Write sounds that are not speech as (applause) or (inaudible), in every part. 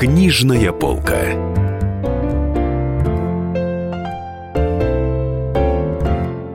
Книжная полка.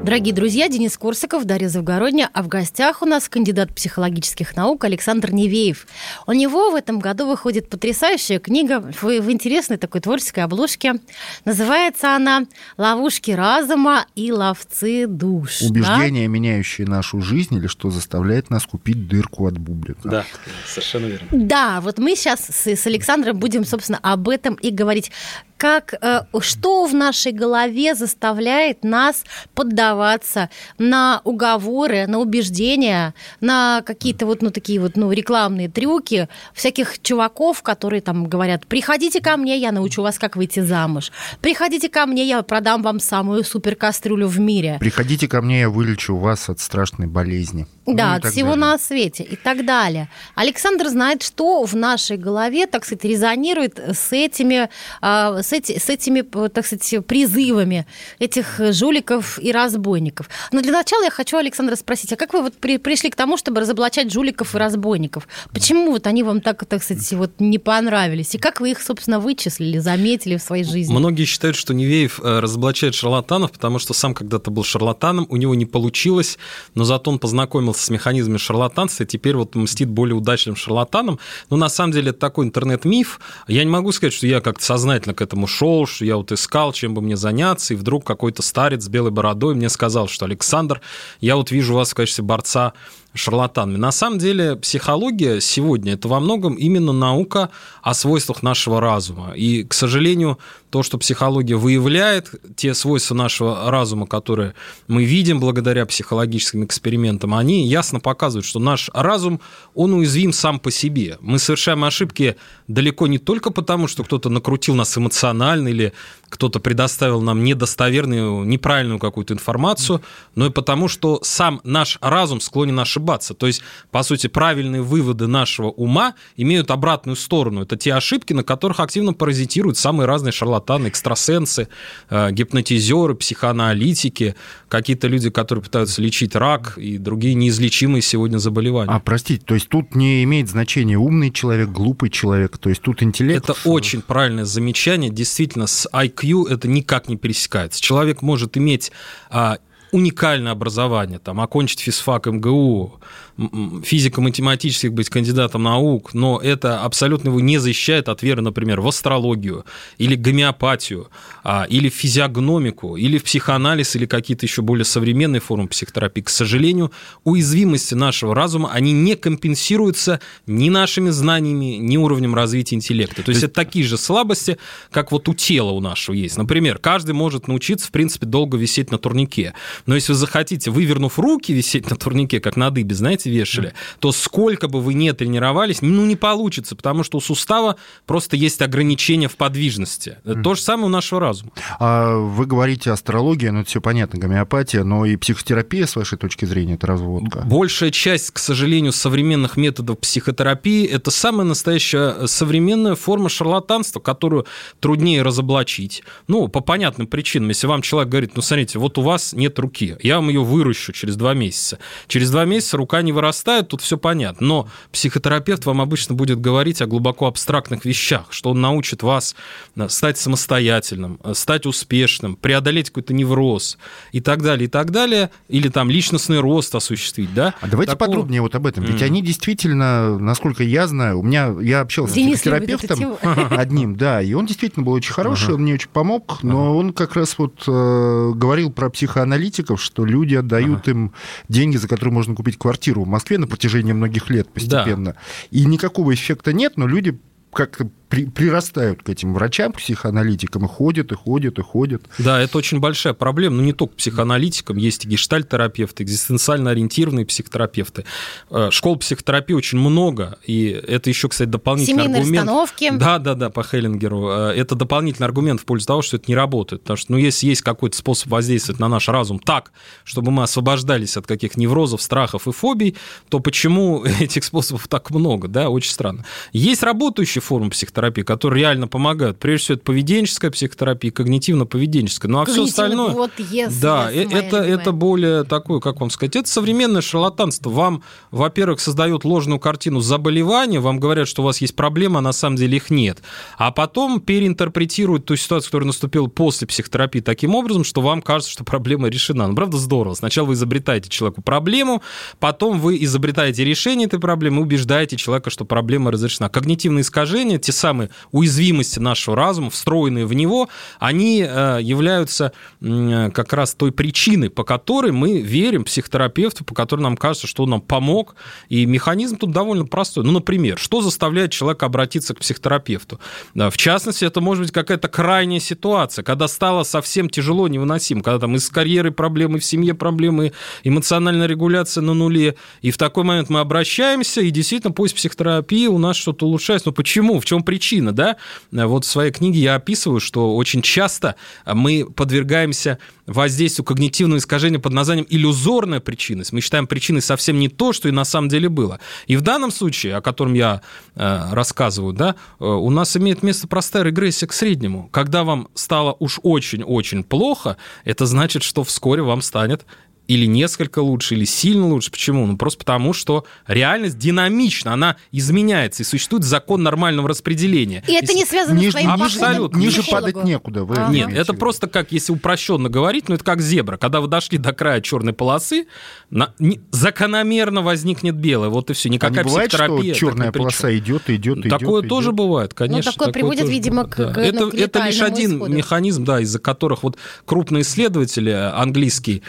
Дорогие друзья, Денис Корсаков, Дарья Завгородня, а в гостях у нас кандидат психологических наук Александр Невеев. У него в этом году выходит потрясающая книга в, в интересной такой творческой обложке. Называется она «Ловушки разума и ловцы душ». Убеждения, да? меняющие нашу жизнь или что заставляет нас купить дырку от бублика. Да, совершенно верно. Да, вот мы сейчас с, с Александром будем, собственно, об этом и говорить как, э, что в нашей голове заставляет нас поддаваться на уговоры, на убеждения, на какие-то вот, ну, такие вот, ну, рекламные трюки всяких чуваков, которые там говорят, приходите ко мне, я научу вас, как выйти замуж. Приходите ко мне, я продам вам самую супер кастрюлю в мире. Приходите ко мне, я вылечу вас от страшной болезни. Да, ну, от всего далее. на свете и так далее. Александр знает, что в нашей голове, так сказать, резонирует с этими, а, с, эти, с этими, так сказать, призывами этих жуликов и разбойников. Но для начала я хочу Александра спросить, а как вы вот при, пришли к тому, чтобы разоблачать жуликов и разбойников? Почему вот они вам так, так сказать, вот не понравились? И как вы их, собственно, вычислили, заметили в своей жизни? Многие считают, что Невеев э, разоблачает шарлатанов, потому что сам когда-то был шарлатаном, у него не получилось, но зато он познакомился с механизмами шарлатанства, и теперь вот мстит более удачным шарлатанам. Но на самом деле это такой интернет-миф. Я не могу сказать, что я как-то сознательно к этому шел, что я вот искал, чем бы мне заняться, и вдруг какой-то старец с белой бородой мне сказал, что Александр, я вот вижу вас в качестве борца шарлатанами. На самом деле психология сегодня это во многом именно наука о свойствах нашего разума. И, к сожалению, то, что психология выявляет, те свойства нашего разума, которые мы видим благодаря психологическим экспериментам, они ясно показывают, что наш разум, он уязвим сам по себе. Мы совершаем ошибки далеко не только потому, что кто-то накрутил нас эмоционально или кто-то предоставил нам недостоверную, неправильную какую-то информацию, но и потому, что сам наш разум склонен ошибаться. То есть, по сути, правильные выводы нашего ума имеют обратную сторону. Это те ошибки, на которых активно паразитируют самые разные шарлатаны, экстрасенсы, э, гипнотизеры, психоаналитики, какие-то люди, которые пытаются лечить рак и другие неизлечимые сегодня заболевания. А, простите, то есть тут не имеет значения умный человек, глупый человек, то есть тут интеллект... Это очень правильное замечание. Действительно, с IQ это никак не пересекается. Человек может иметь а, уникальное образование, там, окончить физфак МГУ, физико-математических быть кандидатом наук, но это абсолютно его не защищает от веры, например, в астрологию или гомеопатию, а, или в физиогномику, или в психоанализ, или какие-то еще более современные формы психотерапии. К сожалению, уязвимости нашего разума, они не компенсируются ни нашими знаниями, ни уровнем развития интеллекта. То есть это такие же слабости, как вот у тела у нашего есть. Например, каждый может научиться, в принципе, долго висеть на турнике. Но если вы захотите, вывернув руки, висеть на турнике, как на дыбе, знаете, знаете, вешали, то сколько бы вы ни тренировались, ну, не получится, потому что у сустава просто есть ограничения в подвижности. То же самое у нашего разума. А вы говорите астрология, ну, это все понятно, гомеопатия, но и психотерапия, с вашей точки зрения, это разводка? Большая часть, к сожалению, современных методов психотерапии – это самая настоящая современная форма шарлатанства, которую труднее разоблачить. Ну, по понятным причинам. Если вам человек говорит, ну, смотрите, вот у вас нет руки, я вам ее выращу через два месяца. Через два месяца рука не вырастают, тут все понятно. Но психотерапевт вам обычно будет говорить о глубоко абстрактных вещах, что он научит вас э, стать самостоятельным, э, стать успешным, преодолеть какой-то невроз и так далее, и так далее. Или там личностный рост осуществить, да? А давайте Такого... подробнее вот об этом. Ведь mm. они действительно, насколько я знаю, у меня, я общался Денис с психотерапевтом (laughs) одним, да, и он действительно был очень хороший, uh-huh. он мне очень помог, но uh-huh. он как раз вот э, говорил про психоаналитиков, что люди отдают uh-huh. им деньги, за которые можно купить квартиру в Москве на протяжении многих лет постепенно. Да. И никакого эффекта нет, но люди как-то при, прирастают к этим врачам, психоаналитикам, и ходят, и ходят, и ходят. Да, это очень большая проблема, но не только психоаналитикам, есть и гештальтерапевты, экзистенциально ориентированные психотерапевты. Э, школ психотерапии очень много, и это еще, кстати, дополнительный Семейные аргумент. Расстановки. Да, да, да, по Хеллингеру. Э, это дополнительный аргумент в пользу того, что это не работает, потому что, ну, если есть какой-то способ воздействовать на наш разум так, чтобы мы освобождались от каких неврозов, страхов и фобий, то почему (laughs) этих способов так много, да, очень странно. Есть работающие формы психотерапии, психотерапии, которые реально помогают. Прежде всего, это поведенческая психотерапия, когнитивно-поведенческая. Ну, а все остальное... Вот yes, да, yes, это, это более такое, как вам сказать, это современное шарлатанство. Вам, во-первых, создают ложную картину заболевания, вам говорят, что у вас есть проблема, а на самом деле их нет. А потом переинтерпретируют ту ситуацию, которая наступила после психотерапии таким образом, что вам кажется, что проблема решена. Ну, правда, здорово. Сначала вы изобретаете человеку проблему, потом вы изобретаете решение этой проблемы, убеждаете человека, что проблема разрешена. Когнитивные искажения, те самые уязвимости нашего разума, встроенные в него, они э, являются как раз той причиной, по которой мы верим психотерапевту, по которой нам кажется, что он нам помог. И механизм тут довольно простой. Ну, например, что заставляет человека обратиться к психотерапевту? В частности, это может быть какая-то крайняя ситуация, когда стало совсем тяжело, невыносимо, когда там из карьеры проблемы, в семье проблемы, эмоциональная регуляция на нуле. И в такой момент мы обращаемся, и действительно после психотерапии у нас что-то улучшается. Но почему? В чем причина? Да? Вот в своей книге я описываю, что очень часто мы подвергаемся воздействию когнитивного искажения под названием иллюзорная причинность. Мы считаем причиной совсем не то, что и на самом деле было. И в данном случае, о котором я э, рассказываю, да, э, у нас имеет место простая регрессия к среднему. Когда вам стало уж очень-очень плохо, это значит, что вскоре вам станет или несколько лучше, или сильно лучше. Почему? Ну, просто потому, что реальность динамична, она изменяется, и существует закон нормального распределения. И это не связано ниже, с твоим абсолютно. Ниже падать некуда. Вы а. Нет, это просто как, если упрощенно говорить, ну, это как зебра. Когда вы дошли до края черной полосы, на, не, закономерно возникнет белое. Вот и все. Никакая а не бывает, психотерапия. Что черная полоса идет, идет, идет. Такое идет. тоже бывает, конечно. Ну, такое, такое приводит, видимо, к, да. к, это, ну, к это лишь один исходу. механизм, да, из-за которых вот крупные исследователи английский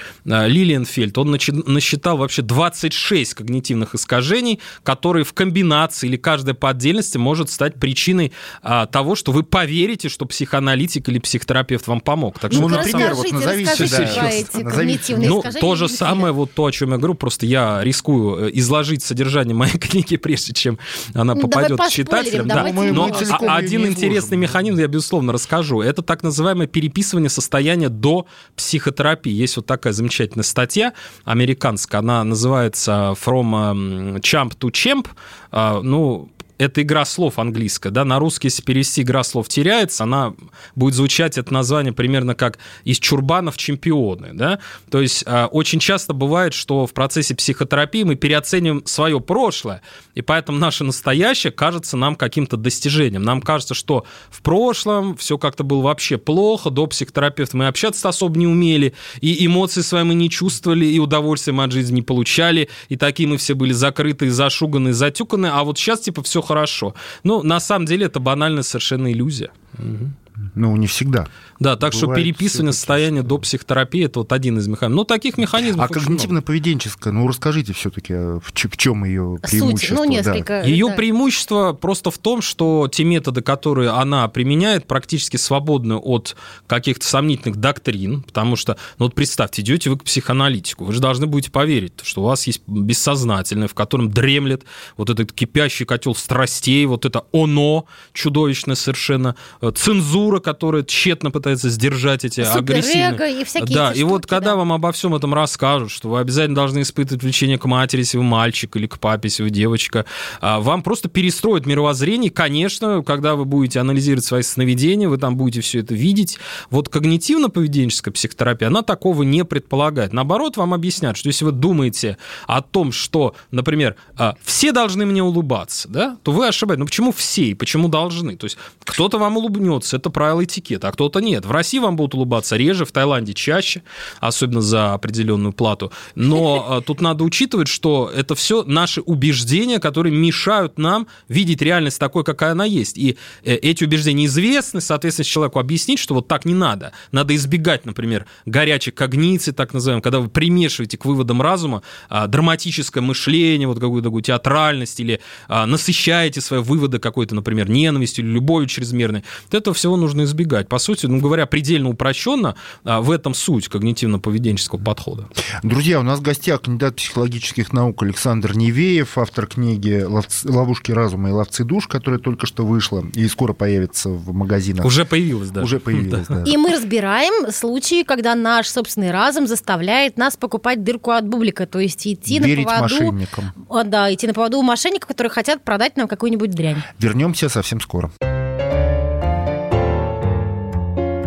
Лилиенфельд, он насчитал вообще 26 когнитивных искажений, которые в комбинации или каждая по отдельности может стать причиной а, того, что вы поверите, что психоаналитик или психотерапевт вам помог. Так что, ну, например, вот назовите, да, эти когнитивные ну, то же самое, вот то, о чем я говорю, просто я рискую э, изложить содержание моей (laughs) книги, прежде чем она ну, попадет к читателям. Да. Но один интересный механизм я, безусловно, расскажу. Это так называемое переписывание состояния до психотерапии. Есть вот такая замечательная статья американская, она называется From Champ to Champ. А, ну, это игра слов английская, да, на русский, если перевести игра слов теряется, она будет звучать, это название примерно как из чурбанов чемпионы, да, то есть э, очень часто бывает, что в процессе психотерапии мы переоцениваем свое прошлое, и поэтому наше настоящее кажется нам каким-то достижением, нам кажется, что в прошлом все как-то было вообще плохо, до психотерапевта мы общаться особо не умели, и эмоции свои мы не чувствовали, и удовольствия мы от жизни не получали, и такие мы все были закрытые, зашуганные, затюканы, а вот сейчас типа все хорошо. Ну, на самом деле, это банальная совершенно иллюзия. Угу. Ну, не всегда. Да, так Бывает что переписывание состояния до психотерапии это вот один из механизмов. Ну, таких механизмов. А когнитивно-поведенческая, ну, расскажите все-таки, а в, в чем ее преимущество? Суть, ну, несколько. Да. Ее да. преимущество просто в том, что те методы, которые она применяет, практически свободны от каких-то сомнительных доктрин, потому что, ну, вот представьте, идете вы к психоаналитику, вы же должны будете поверить, что у вас есть бессознательное, в котором дремлет вот этот кипящий котел страстей, вот это оно чудовищное совершенно, э, цензура, которая тщетно пытается сдержать эти агрессивные... и всякие Да, и штуки, вот когда да. вам обо всем этом расскажут, что вы обязательно должны испытывать влечение к матери, если вы мальчик, или к папе, если вы девочка, а, вам просто перестроят мировоззрение. Конечно, когда вы будете анализировать свои сновидения, вы там будете все это видеть. Вот когнитивно-поведенческая психотерапия, она такого не предполагает. Наоборот, вам объяснят, что если вы думаете о том, что, например, а, все должны мне улыбаться, да, то вы ошибаетесь. Ну почему все и почему должны? То есть кто-то вам улыбнется, это правило этикета, а кто-то нет. В России вам будут улыбаться реже, в Таиланде чаще, особенно за определенную плату. Но (laughs) э, тут надо учитывать, что это все наши убеждения, которые мешают нам видеть реальность такой, какая она есть. И э, эти убеждения известны, соответственно, человеку объяснить, что вот так не надо. Надо избегать, например, горячей когниции, так называемой, когда вы примешиваете к выводам разума а, драматическое мышление, вот какую-то такую театральность, или а, насыщаете свои выводы какой-то, например, ненавистью или любовью чрезмерной. Вот этого всего нужно избегать. По сути, ну, говоря предельно упрощенно, а, в этом суть когнитивно-поведенческого подхода. Друзья, у нас в гостях кандидат психологических наук Александр Невеев, автор книги «Ловушки разума и ловцы душ», которая только что вышла и скоро появится в магазинах. Уже появилась, да. Уже появилась, (laughs) да. И мы разбираем случаи, когда наш собственный разум заставляет нас покупать дырку от бублика, то есть идти Верить на поводу... мошенникам. Да, идти на поводу у мошенников, которые хотят продать нам какую-нибудь дрянь. Вернемся совсем скоро.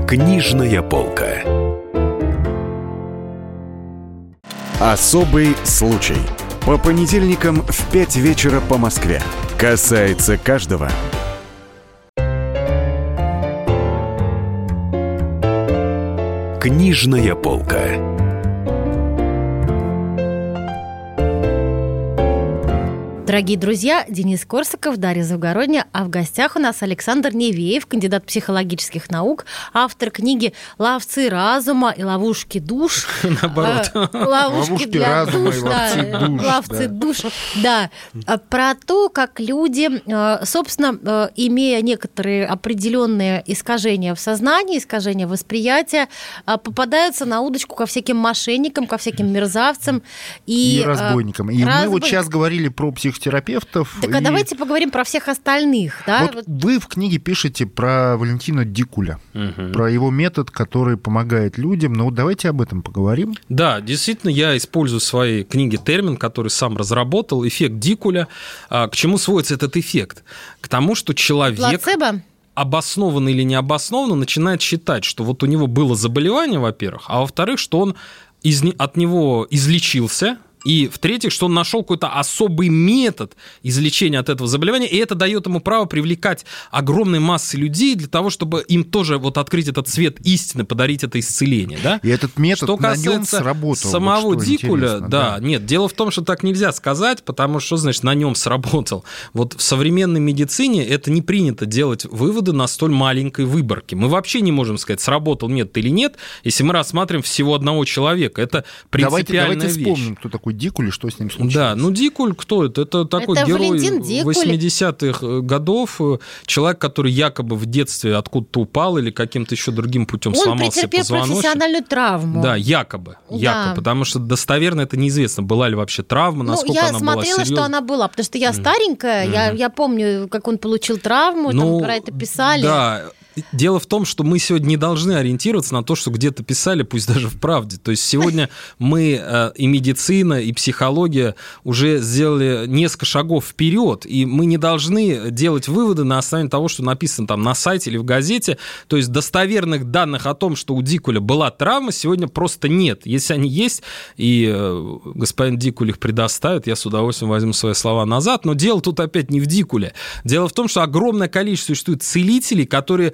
Книжная полка. Особый случай. По понедельникам в 5 вечера по Москве. Касается каждого. Книжная полка. Дорогие друзья, Денис Корсаков, Дарья Завгородня, а в гостях у нас Александр Невеев, кандидат психологических наук, автор книги «Ловцы разума и ловушки душ». (laughs) Наоборот. А, ловушки для душ, ловцы душ, да. А про то, как люди, а, собственно, имея некоторые определенные искажения в сознании, искажения восприятия, попадаются на удочку ко всяким мошенникам, ко всяким мерзавцам и, и разбойникам. И мы вот сейчас говорили про псих психотерапевтов. Так а давайте поговорим про всех остальных. Да? Вот, вот вы в книге пишете про Валентина Дикуля, угу. про его метод, который помогает людям. Ну, давайте об этом поговорим. Да, действительно, я использую в своей книге термин, который сам разработал, эффект Дикуля. А, к чему сводится этот эффект? К тому, что человек... Плацебо? обоснованно или необоснованно начинает считать, что вот у него было заболевание, во-первых, а во-вторых, что он из, от него излечился, и в-третьих, что он нашел какой-то особый метод излечения от этого заболевания, и это дает ему право привлекать огромные массы людей для того, чтобы им тоже вот открыть этот свет истины, подарить это исцеление, да? И этот метод что на нем сработал. самого вот Дикуля, да, да, нет, дело в том, что так нельзя сказать, потому что, что значит, на нем сработал. Вот в современной медицине это не принято делать выводы на столь маленькой выборке. Мы вообще не можем сказать, сработал метод или нет, если мы рассматриваем всего одного человека. Это принципиальная давайте, давайте вещь. вспомним, кто такой Дикуль и что с ним случилось. Да, ну Дикуль кто это? Это такой это герой 80-х э, годов, э, человек, который якобы в детстве откуда-то упал или каким-то еще другим путем Он сломался позвоночник. профессиональную травму. Да, якобы, да. якобы, потому что достоверно это неизвестно, была ли вообще травма, ну, насколько ну, она была Я смотрела, что она была, потому что я старенькая, mm-hmm. я, я помню, как он получил травму, ну, там про это писали. Да, дело в том, что мы сегодня не должны ориентироваться на то, что где-то писали, пусть даже в правде. То есть сегодня мы э, и медицина, и психология уже сделали несколько шагов вперед, и мы не должны делать выводы на основании того, что написано там на сайте или в газете. То есть достоверных данных о том, что у Дикуля была травма, сегодня просто нет. Если они есть, и э, господин Дикуль их предоставит, я с удовольствием возьму свои слова назад. Но дело тут опять не в Дикуле. Дело в том, что огромное количество существует целителей, которые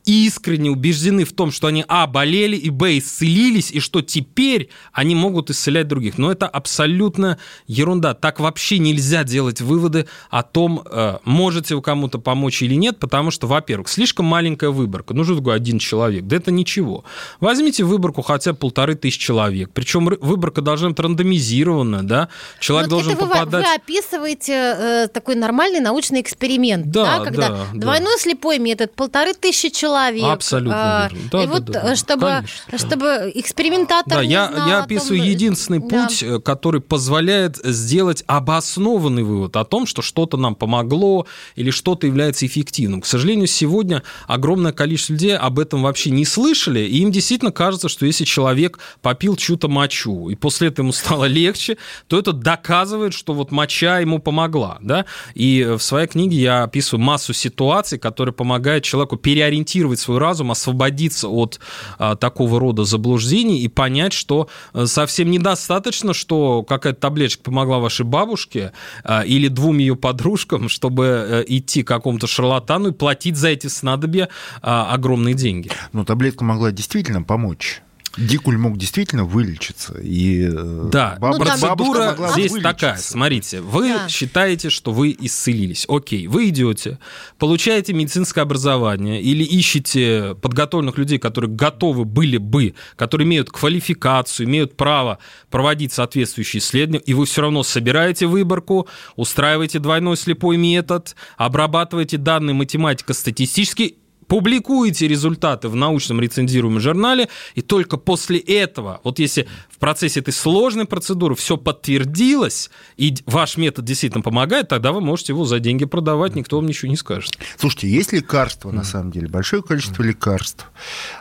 искренне убеждены в том, что они, а, болели, и, б, исцелились, и что теперь они могут исцелять других. Но это абсолютно ерунда. Так вообще нельзя делать выводы о том, э, можете вы кому-то помочь или нет, потому что, во-первых, слишком маленькая выборка. Ну, что такое один человек? Да это ничего. Возьмите выборку хотя бы полторы тысячи человек. Причем выборка должна быть рандомизирована, да? Человек вот должен это попадать... Вы, вы описываете э, такой нормальный научный эксперимент, да, да когда да, двойной да. слепой метод, полторы тысячи человек человек. Абсолютно а, верно. Да, и да, вот да, чтобы, конечно, чтобы экспериментатор да, я, я описываю том, единственный да. путь, э, который позволяет сделать обоснованный вывод о том, что что-то нам помогло или что-то является эффективным. К сожалению, сегодня огромное количество людей об этом вообще не слышали, и им действительно кажется, что если человек попил чью-то мочу, и после этого ему стало легче, то это доказывает, что вот моча ему помогла. Да? И в своей книге я описываю массу ситуаций, которые помогают человеку переориентироваться сфокусировать свой разум, освободиться от а, такого рода заблуждений и понять, что э, совсем недостаточно, что какая-то таблеточка помогла вашей бабушке а, или двум ее подружкам, чтобы а, идти к какому-то шарлатану и платить за эти снадобья а, огромные деньги. Но таблетка могла действительно помочь. Дикуль мог действительно вылечиться. И э, да, баб... ну, процедура здесь вылечиться. такая. Смотрите, вы да. считаете, что вы исцелились. Окей, вы идете, получаете медицинское образование или ищете подготовленных людей, которые готовы были бы, которые имеют квалификацию, имеют право проводить соответствующие исследования, и вы все равно собираете выборку, устраиваете двойной слепой метод, обрабатываете данные математико-статистически публикуете результаты в научном рецензируемом журнале, и только после этого, вот если процессе этой сложной процедуры все подтвердилось, и ваш метод действительно помогает, тогда вы можете его за деньги продавать, никто вам ничего не скажет. Слушайте, есть лекарства, на самом деле, большое количество лекарств.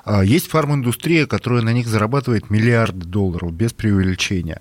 А, есть фарминдустрия, которая на них зарабатывает миллиарды долларов без преувеличения.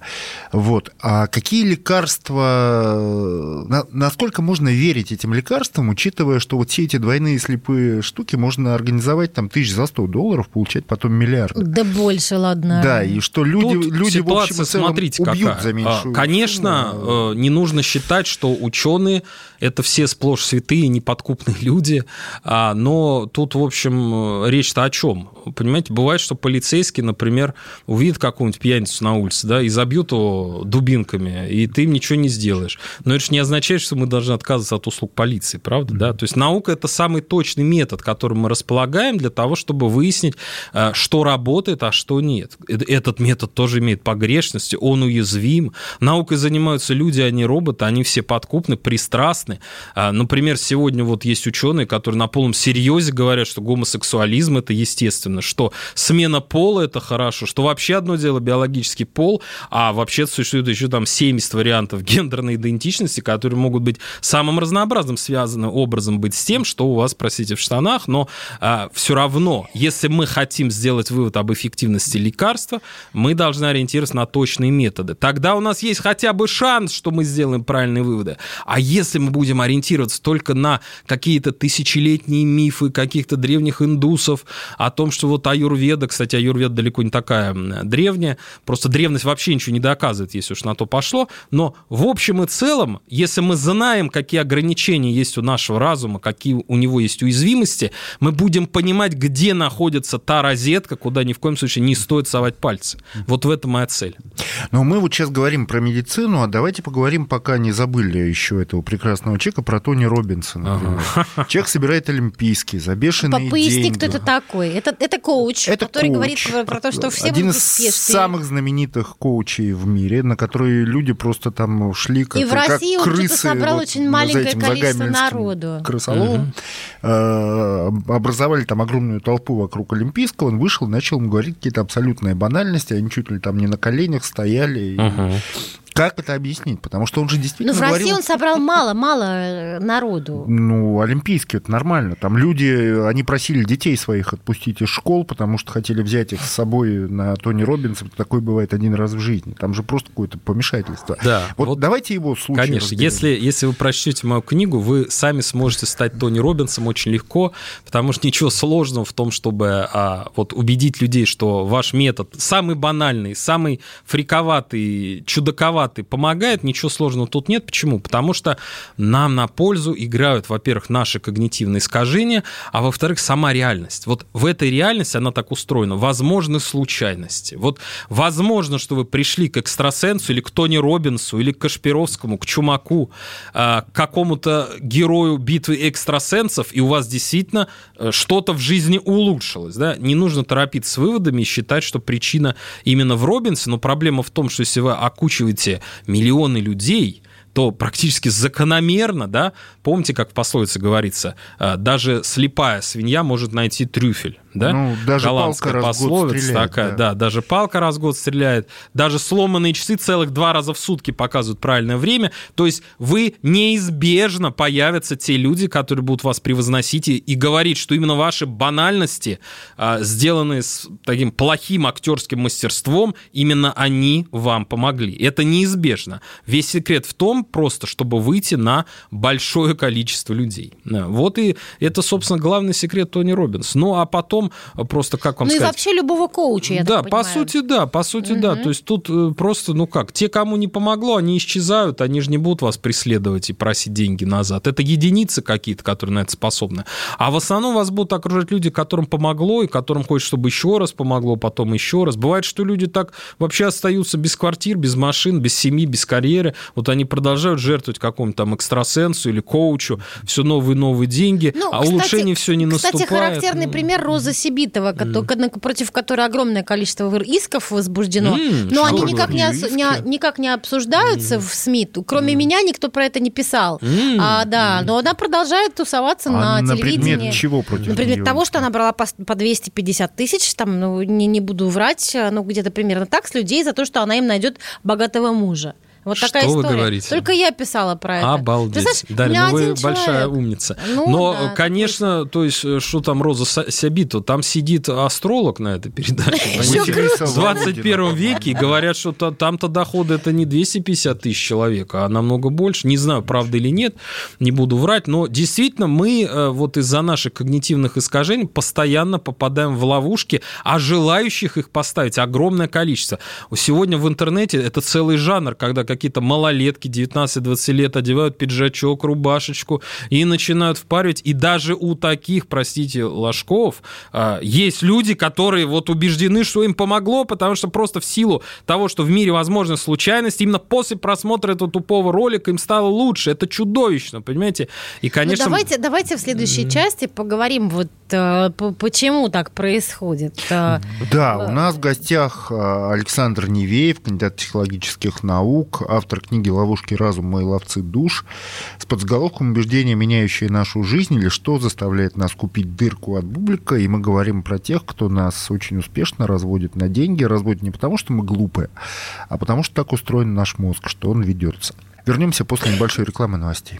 Вот. А какие лекарства, насколько можно верить этим лекарствам, учитывая, что вот все эти двойные слепые штуки можно организовать там тысяч за 100 долларов, получать потом миллиарды? Да больше, ладно. Да, и что люди, Тут люди ситуация, в общем и целом смотрите, убьют какая. за меньшую А, Конечно, сумму. э, не нужно считать, что ученые это все сплошь святые, неподкупные (laughs) люди, а, но тут, в общем, речь-то о чем? Понимаете, бывает, что полицейский, например, увидит какого-нибудь пьяницу на улице, да, и забьют его дубинками, и ты им ничего не сделаешь. Но это же не означает, что мы должны отказываться от услуг полиции, правда, да? То есть наука – это самый точный метод, которым мы располагаем для того, чтобы выяснить, э, что работает, а что нет. Э- Этот метод тоже имеет погрешности, он уязвим. Наукой занимаются люди, а не роботы, они все подкупны, пристрастны. А, Например, сегодня вот есть ученые, которые на полном серьезе говорят, что гомосексуализм – это естественно, что смена пола – это хорошо, что вообще одно дело биологический пол, а вообще существует еще там 70 вариантов (laughs) гендерной идентичности, которые могут быть самым разнообразным связанным образом быть с тем, что у вас, простите, в штанах, но а, все равно, если мы хотим сделать вывод об эффективности лекарства, мы должны ориентироваться на точные методы. Тогда у нас есть хотя бы шанс, что мы сделаем правильные выводы. А если мы будем ориентироваться только на какие-то тысячелетние мифы каких-то древних индусов о том, что вот аюрведа, кстати, аюрведа далеко не такая древняя, просто древность вообще ничего не доказывает, если уж на то пошло, но в общем и целом, если мы знаем, какие ограничения есть у нашего разума, какие у него есть уязвимости, мы будем понимать, где находится та розетка, куда ни в коем случае не стоит совать пальцы. Вот в этом моя цель. Но мы вот сейчас говорим про медицину, а давайте поговорим, пока не забыли еще этого прекрасного человека, про Тони Робинсона. например. Человек собирает олимпийские за бешеные По- Поясни, деньги. кто это такой. Это, это коуч, Это который коуч. говорит про, про то, что все Один будут из успешные. самых знаменитых коучей в мире, на которые люди просто там шли как, И в как России он крысы. собрал вот очень маленькое количество народу. крысоловом. Э, Образовали там огромную толпу вокруг Олимпийского, он вышел, начал ему говорить какие-то абсолютные банальности, они чуть ли там не на коленях стояли. и- Как это объяснить? Потому что он же Но действительно Ну, в России говорил... он собрал мало-мало э, народу. Ну, олимпийский, это нормально. Там люди, они просили детей своих отпустить из школ, потому что хотели взять их с собой на Тони Робинса. Такое бывает один раз в жизни. Там же просто какое-то помешательство. Да, Вот, вот давайте его случай Конечно, разберем. если, если вы прочтете мою книгу, вы сами сможете стать Тони Робинсом очень легко, потому что ничего сложного в том, чтобы а, вот убедить людей, что ваш метод самый банальный, самый фриковатый, чудаковатый помогает, ничего сложного тут нет. Почему? Потому что нам на пользу играют, во-первых, наши когнитивные искажения, а во-вторых, сама реальность. Вот в этой реальности она так устроена. Возможны случайности. Вот возможно, что вы пришли к экстрасенсу или к Тони Робинсу, или к Кашпировскому, к Чумаку, а, к какому-то герою битвы экстрасенсов, и у вас действительно э, что-то в жизни улучшилось. Да? Не нужно торопиться с выводами и считать, что причина именно в Робинсе, но проблема в том, что если вы окучиваете миллионы людей, то практически закономерно, да, помните, как в пословице говорится, э, даже слепая свинья может найти трюфель, да? Ну, даже Голландская палка год пословица стреляет, такая, да. да, даже палка раз в год стреляет, даже сломанные часы целых два раза в сутки показывают правильное время, то есть вы неизбежно появятся те люди, которые будут вас превозносить и, и говорить, что именно ваши банальности, а, сделанные с таким плохим актерским мастерством, именно они вам помогли. Это неизбежно. Весь секрет в том просто, чтобы выйти на большое количество людей. Да, Вот и это, собственно, главный секрет Тони Робинс. Ну, а потом просто, как вам Ну и сказать... вообще любого коуча, я да, по сути, да, по сути, да. То есть тут э, просто, ну как, те, кому не помогло, они исчезают, они же не будут вас преследовать и просить деньги назад. Это единицы какие-то, которые на это способны. А в основном вас будут окружать люди, которым помогло, и которым хочется, чтобы еще раз помогло, потом еще раз. Бывает, что люди так вообще остаются без квартир, без машин, без семьи, без карьеры. Вот они продолжают жертвовать какому-то там экстрасенсу или коучу, все новые и новые деньги, Ну, а кстати- улучшение все не Кстати, наступает. характерный Ну, пример Роза Сибитова, на- против которой огромное количество исков возбуждено. М, но они никак не, осу- не- никак не обсуждаются в СМИ. Кроме меня никто про это не писал. М. А, да, но она продолжает тусоваться А на, на телевидении. предмет чего против На предмет неё? того, что она брала по, по 250 тысяч, там, ну, не, не буду врать, ну, где-то примерно так, с людей за то, что она им найдет богатого мужа. Вот Что такая вы история. говорите? Только я писала про это. Обалдеть. Ты знаешь, Дарья, ну вы один большая человек. умница. Ну, Но, да, конечно, то есть, э, что там Роза Сябито, там сидит астролог на этой передаче. В 21 веке говорят, что та- там-то доходы это не 250 тысяч человек, а намного больше. Не знаю, правда или нет, не буду врать, но действительно мы э, вот из-за наших когнитивных искажений постоянно попадаем в ловушки, а желающих их поставить огромное количество. Сегодня в интернете это целый жанр, когда какие-то малолетки 19-20 лет одевают пиджачок, рубашечку и начинают впаривать. И даже у таких, простите, ложков а, есть люди, которые вот убеждены, что им помогло, потому что просто в силу того, что в мире возможны случайности, именно после просмотра этого тупого ролика им стало лучше. Это чудовищно, понимаете? И, Ну, конечно... давайте, давайте в следующей части поговорим, вот почему так происходит. Э, Да, у нас в гостях Александр Невеев, кандидат психологических наук, автор книги «Ловушки разума и ловцы душ» с подзаголовком «Убеждения, меняющие нашу жизнь» или «Что заставляет нас купить дырку от бублика?» И мы говорим про тех, кто нас очень успешно разводит на деньги. Разводит не потому, что мы глупые, а потому, что так устроен наш мозг, что он ведется. Вернемся после небольшой рекламы новостей.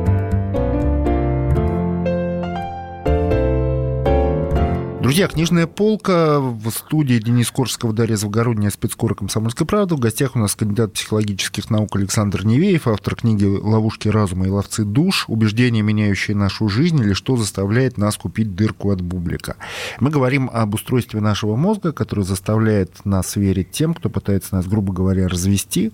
Друзья, книжная полка в студии Денис Корского, Дарья Завгородняя, спецкора «Комсомольской правды». В гостях у нас кандидат психологических наук Александр Невеев, автор книги «Ловушки разума и ловцы душ. Убеждения, меняющие нашу жизнь» или «Что заставляет нас купить дырку от бублика». Мы говорим об устройстве нашего мозга, которое заставляет нас верить тем, кто пытается нас, грубо говоря, развести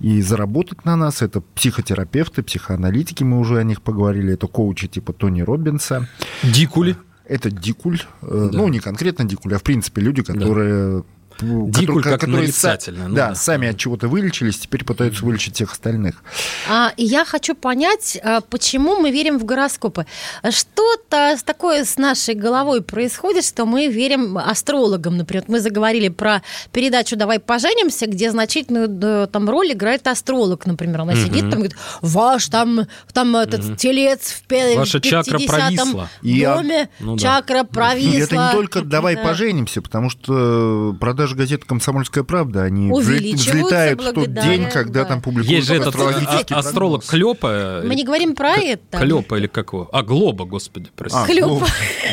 и заработать на нас. Это психотерапевты, психоаналитики, мы уже о них поговорили, это коучи типа Тони Робинса. Дикули. Это дикуль. э, Ну, не конкретно дикуль, а в принципе люди, которые... ну, Дикуль как которые са- нарицательное, ну да, да. сами от чего-то вылечились, теперь пытаются вылечить всех остальных. А, и я хочу понять, а, почему мы верим в гороскопы. Что-то такое с нашей головой происходит, что мы верим астрологам, например. Мы заговорили про передачу «Давай поженимся», где значительную да, там роль играет астролог, например. Она сидит там и говорит, ваш там, там этот телец в пе- Ваша в чакра 50-м провисла. И я- доме, Ну да. чакра провисла. И это не только «давай Да. поженимся», потому что продажи газеты «Комсомольская правда», они взлетают в тот день, когда да. там публикуют Есть же этот астрологический а- астролог. Клёпа. Мы не говорим про это. Клёпа или как его? А, Глоба, господи, простите. А, Клёпа.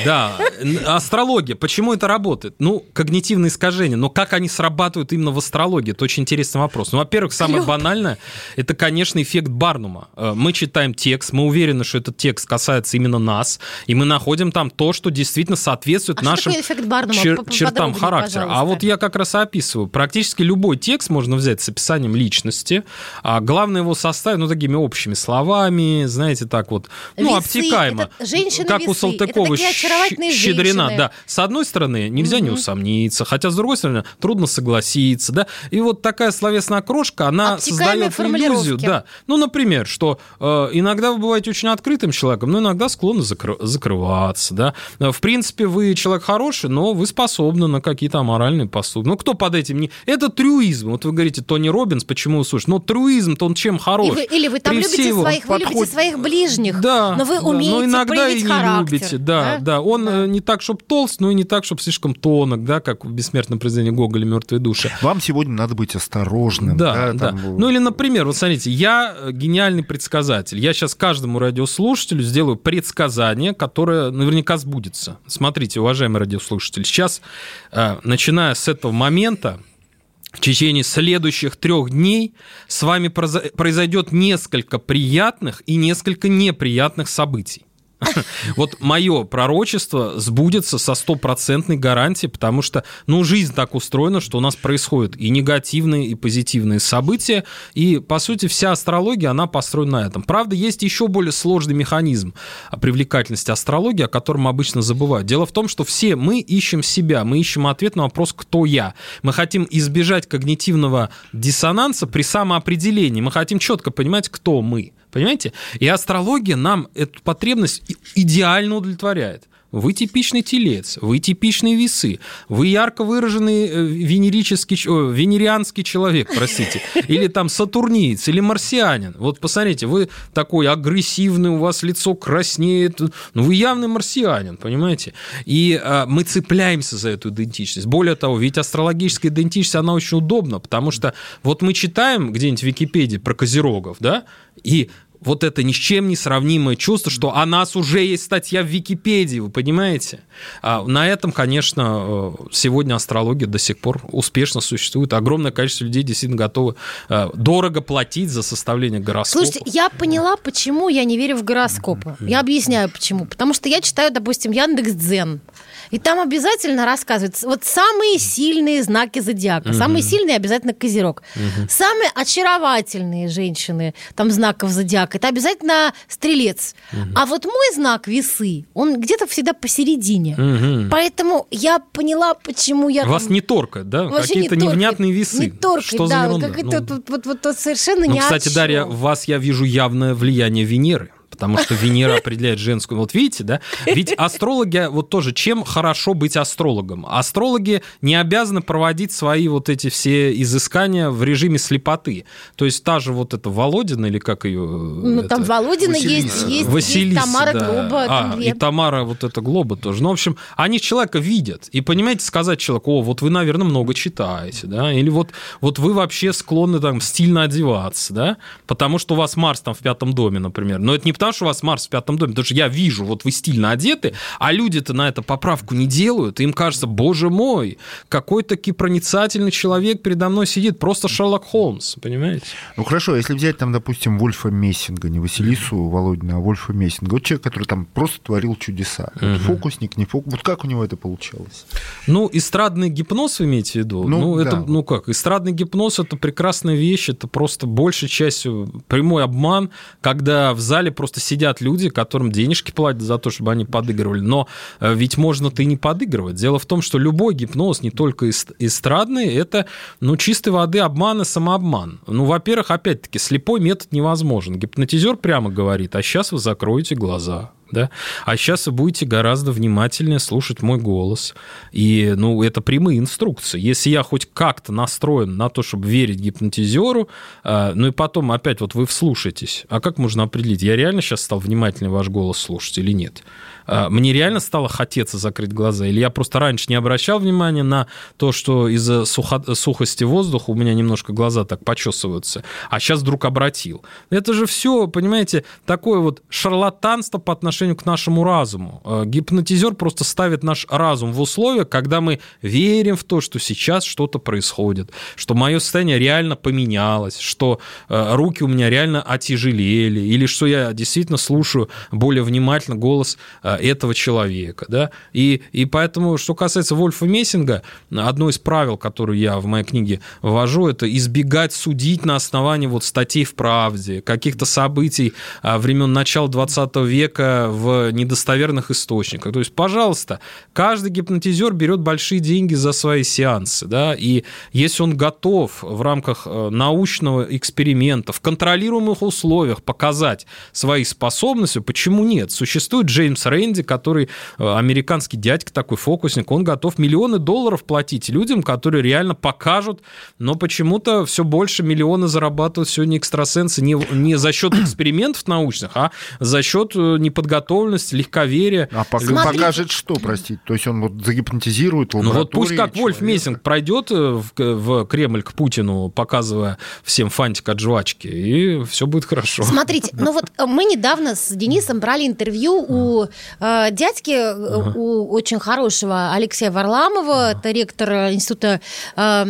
Да, астрология. Почему это работает? Ну, когнитивные искажения. Но как они срабатывают именно в астрологии? Это очень интересный вопрос. Ну, во-первых, самое Клёп. банальное, это, конечно, эффект Барнума. Э, Мы читаем текст, мы уверены, что этот текст касается именно нас, и мы находим там то, что действительно соответствует А нашим чер- чертам характера. А пожалуйста. вот я как раз описываю. Практически любой текст можно взять с описанием личности, а главное его составить, ну, такими общими словами, знаете, так вот, ну, Весы, обтекаемо. это женщины как у весы, Салтыкова, это очаровательные щедрена, женщины. да. С одной стороны, нельзя не усомниться, хотя, с другой стороны, трудно согласиться, да. И вот такая словесная окрошка, она Обтекаемые создает иллюзию, да. Ну, например, что э, иногда вы бываете очень открытым человеком, но иногда склонны закры- закрываться, да. Э, В принципе, вы человек хороший, но вы способны на какие-то аморальные поступки. Ну, кто под этим не... Это трюизм. Вот вы говорите, Тони Робинс, почему вы слушаете? Но трюизм-то он чем хорош? И вы- или вы там При любите своих, вы любите своих ближних, да, но вы да, умеете но иногда проявить и не характер. любите, да, да. Он э, не так, чтобы толст, но и не так, чтобы слишком тонок, да, как в бессмертном произведении Гоголя «Мертвые души». Вам сегодня надо быть осторожным. Да, да. там, Ну или, например, вот смотрите, я э, гениальный предсказатель. Я сейчас каждому радиослушателю сделаю предсказание, которое наверняка сбудется. Смотрите, уважаемые радиослушатели, сейчас, э, начиная с этого момента, в течение следующих трех дней с вами произойдет несколько приятных и несколько неприятных событий. (laughs) Вот мое пророчество сбудется со стопроцентной гарантией, потому что, ну, жизнь так устроена, что у нас происходят и негативные, и позитивные события, и, по сути, вся астрология, она построена на этом. Правда, есть еще более сложный механизм привлекательности астрологии, о котором обычно забывают. Дело в том, что все мы ищем себя, мы ищем ответ на вопрос «кто я?». Мы хотим избежать когнитивного диссонанса при самоопределении, мы хотим четко понимать, кто мы. Понимаете? И астрология нам эту потребность идеально удовлетворяет. Вы типичный телец, вы типичные весы, вы ярко выраженный э, венерический, о, венерианский человек, простите, или там сатурниец, или марсианин. Вот посмотрите, вы такой агрессивный, у вас лицо краснеет, ну вы явный марсианин, понимаете? И а, мы цепляемся за эту идентичность. Более того, ведь астрологическая идентичность, она очень удобна, потому что вот мы читаем где-нибудь в Википедии про козерогов, да, и вот это ни с чем не сравнимое чувство, что о нас уже есть статья в Википедии, вы понимаете? А на этом, конечно, э, сегодня астрология до сих пор успешно существует. Огромное количество людей действительно готовы э, дорого платить за составление гороскопа. Слушайте, я поняла, почему я не верю в гороскопы. Я объясняю, почему. Потому что я читаю, допустим, Яндекс.Дзен. И там обязательно рассказывается вот самые сильные знаки зодиака. Угу. Самые сильные обязательно Козерог. Угу. Самые очаровательные женщины там знаков зодиака это обязательно Стрелец. Угу. А вот мой знак Весы, он где-то всегда посередине. Угу. Поэтому я поняла, почему я. Вас там... не торкает, да? Какие-то не невнятные весы. Не торкает, Что да. Как это ну... вот, вот, вот, вот совершенно ну, не Кстати, Дарья, в вас я вижу явное влияние Венеры потому что Венера определяет женскую. Вот видите, да? Ведь астрологи, вот тоже, чем хорошо быть астрологом? Астрологи не обязаны проводить свои вот эти все изыскания в режиме слепоты. То есть та же вот эта Володина, или как ее... Ну, это... там Володина есть, есть, Василиса, есть Тамара да. Глоба. А, и Тамара вот эта Глоба тоже. Ну, в общем, они человека видят. И, понимаете, сказать человеку, о, вот вы, наверное, много читаете, да? Или вот, вот вы вообще склонны там стильно одеваться, да? Потому что у вас Марс там в пятом доме, например. Но это не потому, потому что у вас Марс в пятом доме, потому что я вижу, вот вы стильно одеты, а люди-то на это поправку не делают, им кажется, боже мой, какой таки проницательный человек передо мной сидит, просто Шерлок Холмс, понимаете? Ну хорошо, если взять там, допустим, Вольфа Мессинга, не Василису Володина, а Вольфа Мессинга, вот человек, который там просто творил чудеса, угу. вот фокусник, не фокус, вот как у него это получалось? Ну, эстрадный гипноз вы имеете в виду? Ну, ну да. это, ну как, эстрадный гипноз это прекрасная вещь, это просто большей частью прямой обман, когда в зале просто просто сидят люди, которым денежки платят за то, чтобы они подыгрывали. Но э, ведь можно-то и не подыгрывать. Дело в том, что любой гипноз, не только эстрадный, это ну, чистой воды обман и самообман. Ну, во-первых, опять-таки, слепой метод невозможен. Гипнотизер прямо говорит, а сейчас вы закроете глаза да? А сейчас вы будете гораздо внимательнее слушать мой голос. И, ну, это прямые инструкции. Если я хоть как-то настроен на то, чтобы верить гипнотизеру, э, ну и потом опять вот вы вслушаетесь, а как можно определить, я реально сейчас стал внимательнее ваш голос слушать или нет? А, мне реально стало хотеться закрыть глаза? Или я просто раньше не обращал внимания на то, что из-за сухо- сухости воздуха у меня немножко глаза так почесываются, а сейчас вдруг обратил? Это же все, понимаете, такое вот шарлатанство по отношению к нашему разуму. А, гипнотизер просто ставит наш разум в условия, когда мы верим в то, что сейчас что-то происходит, что мое состояние реально поменялось, что а, руки у меня реально отяжелели, или что я действительно слушаю более внимательно голос этого человека. Да? И, и поэтому, что касается Вольфа Мессинга, одно из правил, которое я в моей книге ввожу, это избегать судить на основании вот статей в «Правде», каких-то событий времен начала 20 века в недостоверных источниках. То есть, пожалуйста, каждый гипнотизер берет большие деньги за свои сеансы, да, и если он готов в рамках э, научного эксперимента в контролируемых условиях показать свои способности, почему нет? Существует Джеймс Рэнди, который э, американский дядька, такой фокусник, он готов миллионы долларов платить людям, которые реально покажут, но почему-то все больше миллионы зарабатывают сегодня экстрасенсы не, не за счет экспериментов научных, а за счет э, неподготовленности, легковерия. А пока, покажет что, простите? То есть он вот загипнотизирует Ну вот пусть как Вольф Мессинг пройдет э, в, в Кремль к Путину, показывая всем фантик от жвачки, и все будет хорошо. Смотрите, ну вот мы недавно с Денисом брали интервью у Э, дядьки э, ага. у очень хорошего Алексея Варламова, ага. это ректор института э,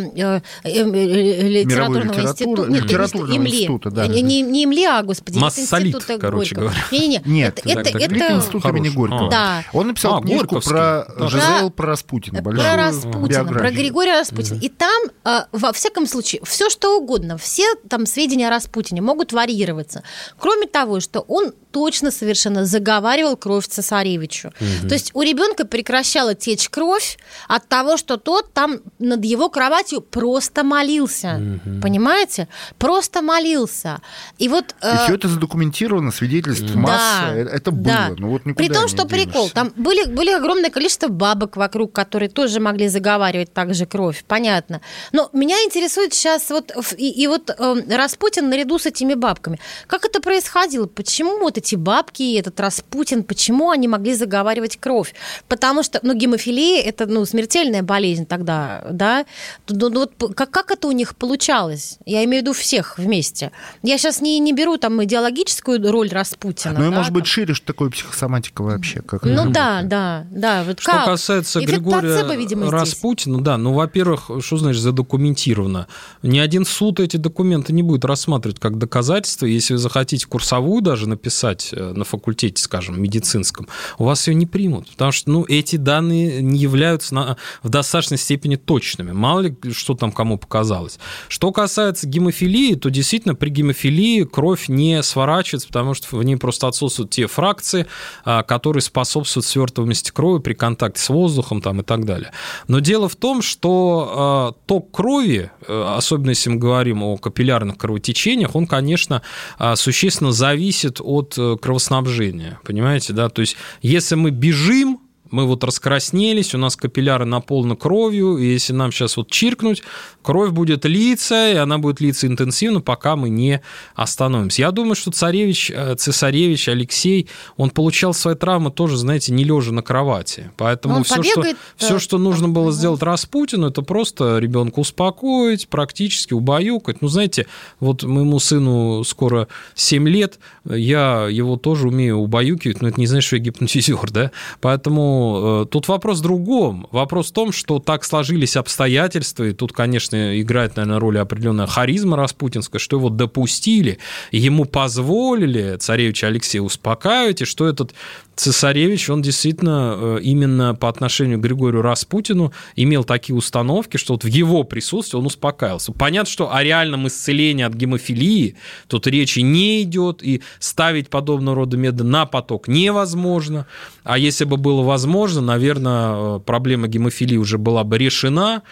литературного института. Нет, литературного института, да. Не, не, ИМЛИ, а, господи, Массолит, короче говоря. Не, не, Нет, это, это это... институт имени Горького. Да. Он написал а, книжку про Жизел, про Распутина. Про Распутина, про Григория Распутина. И там, а, во всяком случае, все что угодно, все там сведения о Распутине могут варьироваться. Кроме того, что он точно совершенно заговаривал кровь цесаревичу. Угу. То есть у ребенка прекращала течь кровь от того, что тот там над его кроватью просто молился. Угу. Понимаете? Просто молился. И вот... И э... все это задокументировано, свидетельств да, масса. Э, это было. Да. Ну, вот При том, что денешься. прикол, там были, были огромное количество бабок вокруг, которые тоже могли заговаривать также кровь. Понятно. Но меня интересует сейчас вот... И, и вот э, Распутин наряду с этими бабками. Как это происходило? Почему вот эти эти бабки, этот Распутин, почему они могли заговаривать кровь? Потому что, ну, гемофилия – это, ну, смертельная болезнь тогда, да? Ну, ну, вот как, как это у них получалось? Я имею в виду всех вместе. Я сейчас не, не беру там идеологическую роль Распутина. Ну, и, да, может быть, там... шире, что такое психосоматика вообще? Как ну, да, да, да. Вот что как? касается Эффект Григория плацебо, видимо, Распутина, да, ну, во-первых, что значит задокументировано? Ни один суд эти документы не будет рассматривать как доказательство. Если вы захотите курсовую даже написать, читать э, на факультете, скажем, медицинском, у вас ее не примут, потому что ну, эти данные не являются на, в достаточной степени точными. Мало ли, что там кому показалось. Что касается гемофилии, то действительно при гемофилии кровь не сворачивается, потому что в ней просто отсутствуют те фракции, а, которые способствуют свертываемости крови при контакте с воздухом там, и так далее. Но дело в том, что а, ток крови, э, особенно если мы говорим о капиллярных кровотечениях, он, конечно, а, существенно зависит от кровоснабжения, понимаете, да? То есть если мы бежим, мы вот раскраснелись, у нас капилляры наполнены кровью, и если нам сейчас вот чиркнуть, кровь будет литься, и она будет литься интенсивно, пока мы не остановимся. Я думаю, что царевич, э, цесаревич Алексей, он получал свои травмы тоже, знаете, не лежа на кровати. Поэтому все что, все, что нужно было сделать Распутину, это просто ребенка успокоить, практически убаюкать. Ну, знаете, вот моему сыну скоро 7 лет, я его тоже умею убаюкивать, но это не значит, что я гипнотизер, да? Поэтому Э, тут вопрос в другом. Вопрос в том, что так сложились обстоятельства, и тут, конечно, играет, наверное, роль определенная харизма распутинская, что его допустили, ему позволили царевича Алексея успокаивать, и что этот цесаревич, он действительно э, именно по отношению к Григорию Распутину имел такие установки, что вот в его присутствии он успокаивался. Понятно, что о реальном исцелении от гемофилии тут речи не идет, и ставить подобного рода методы на поток невозможно. А если бы было возможно, наверное, э, проблема гемофилии уже была бы решена,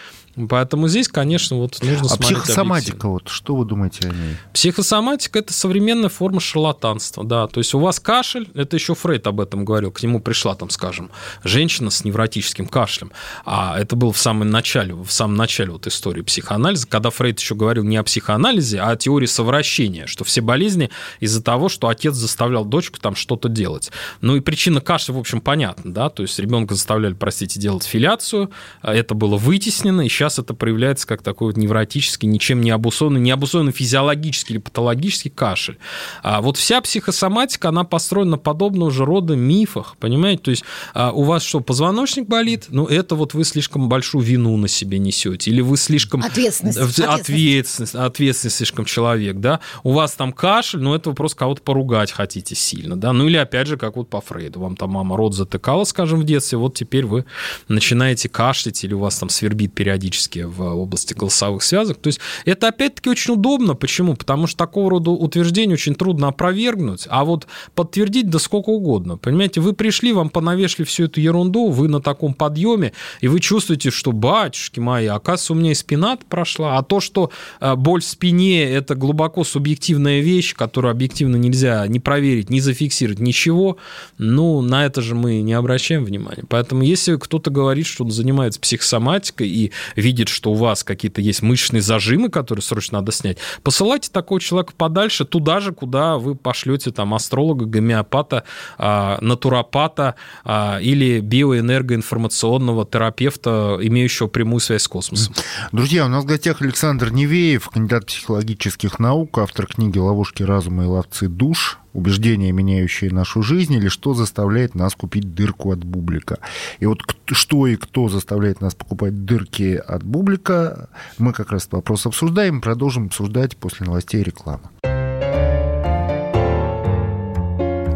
Поэтому здесь, конечно, вот нужно а смотреть психосоматика, вот что вы думаете о ней? Психосоматика – это современная форма шарлатанства, да. То есть у вас кашель, это еще Фрейд об этом говорил, к нему пришла, там, скажем, женщина с невротическим кашлем, а это было в самом начале, в самом начале вот истории психоанализа, когда Фрейд еще говорил не о психоанализе, а о теории совращения, что все болезни из-за того, что отец заставлял дочку там что-то делать. Ну и причина кашля, в общем, понятна, да, то есть ребенка заставляли, простите, делать филяцию, это было вытеснено, и сейчас сейчас это проявляется как такой вот невротический, ничем не обусловленный, не обусловленный физиологический или патологический кашель. А вот вся психосоматика, она построена на подобного же рода мифах, понимаете? То есть а у вас что, позвоночник болит? Ну, это вот вы слишком большую вину на себе несете, или вы слишком... Ответственность. Ответственность, ответственность слишком человек, да? У вас там кашель, но это вы просто кого-то поругать хотите сильно, да? Ну, или опять же, как вот по Фрейду, вам там мама рот затыкала, скажем, в детстве, вот теперь вы начинаете кашлять, или у вас там свербит периодически периодически в области голосовых связок. То есть это опять-таки очень удобно. Почему? Потому что такого рода утверждения очень трудно опровергнуть, а вот подтвердить да сколько угодно. Понимаете, вы пришли, вам понавешали всю эту ерунду, вы на таком подъеме, и вы чувствуете, что, батюшки мои, оказывается, у меня и спина прошла, а то, что э, боль в спине – это глубоко субъективная вещь, которую объективно нельзя ни проверить, ни зафиксировать, ничего, ну, на это же мы не обращаем внимания. Поэтому если кто-то говорит, что он занимается психосоматикой и видит, что у вас какие-то есть мышечные зажимы, которые срочно надо снять, посылайте такого человека подальше, туда же, куда вы пошлете там астролога, гомеопата, а, натуропата а, или биоэнергоинформационного терапевта, имеющего прямую связь с космосом. Друзья, у нас в гостях Александр Невеев, кандидат психологических наук, автор книги «Ловушки разума и ловцы душ», убеждения, меняющие нашу жизнь, или что заставляет нас купить дырку от бублика. И вот что и кто заставляет нас покупать дырки от бублика, мы как раз этот вопрос обсуждаем, продолжим обсуждать после новостей и рекламы.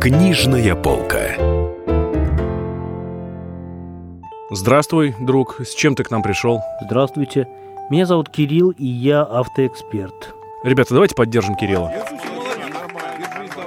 Книжная полка. Здравствуй, друг. С чем ты к нам пришел? Здравствуйте. Меня зовут Кирилл, и я автоэксперт. Ребята, давайте поддержим Кирилла.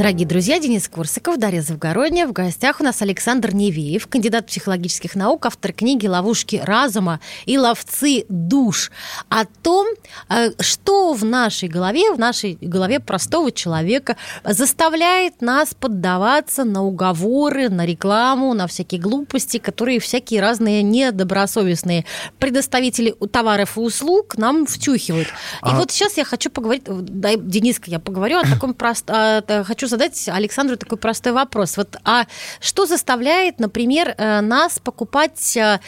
Дорогие друзья, Денис Курсиков, Дарья Завгородняя. В гостях у нас Александр Невеев, кандидат психологических наук, автор книги «Ловушки разума» и «Ловцы душ». О том, э, что в нашей голове, в нашей голове простого человека заставляет нас поддаваться на уговоры, на рекламу, на всякие глупости, которые всякие разные недобросовестные предоставители товаров и услуг нам втюхивают. И а... вот сейчас я хочу поговорить, дай, Дениска, я поговорю о таком простом, хочу задать Александру такой простой вопрос. Вот, а что заставляет, например, э, нас покупать э,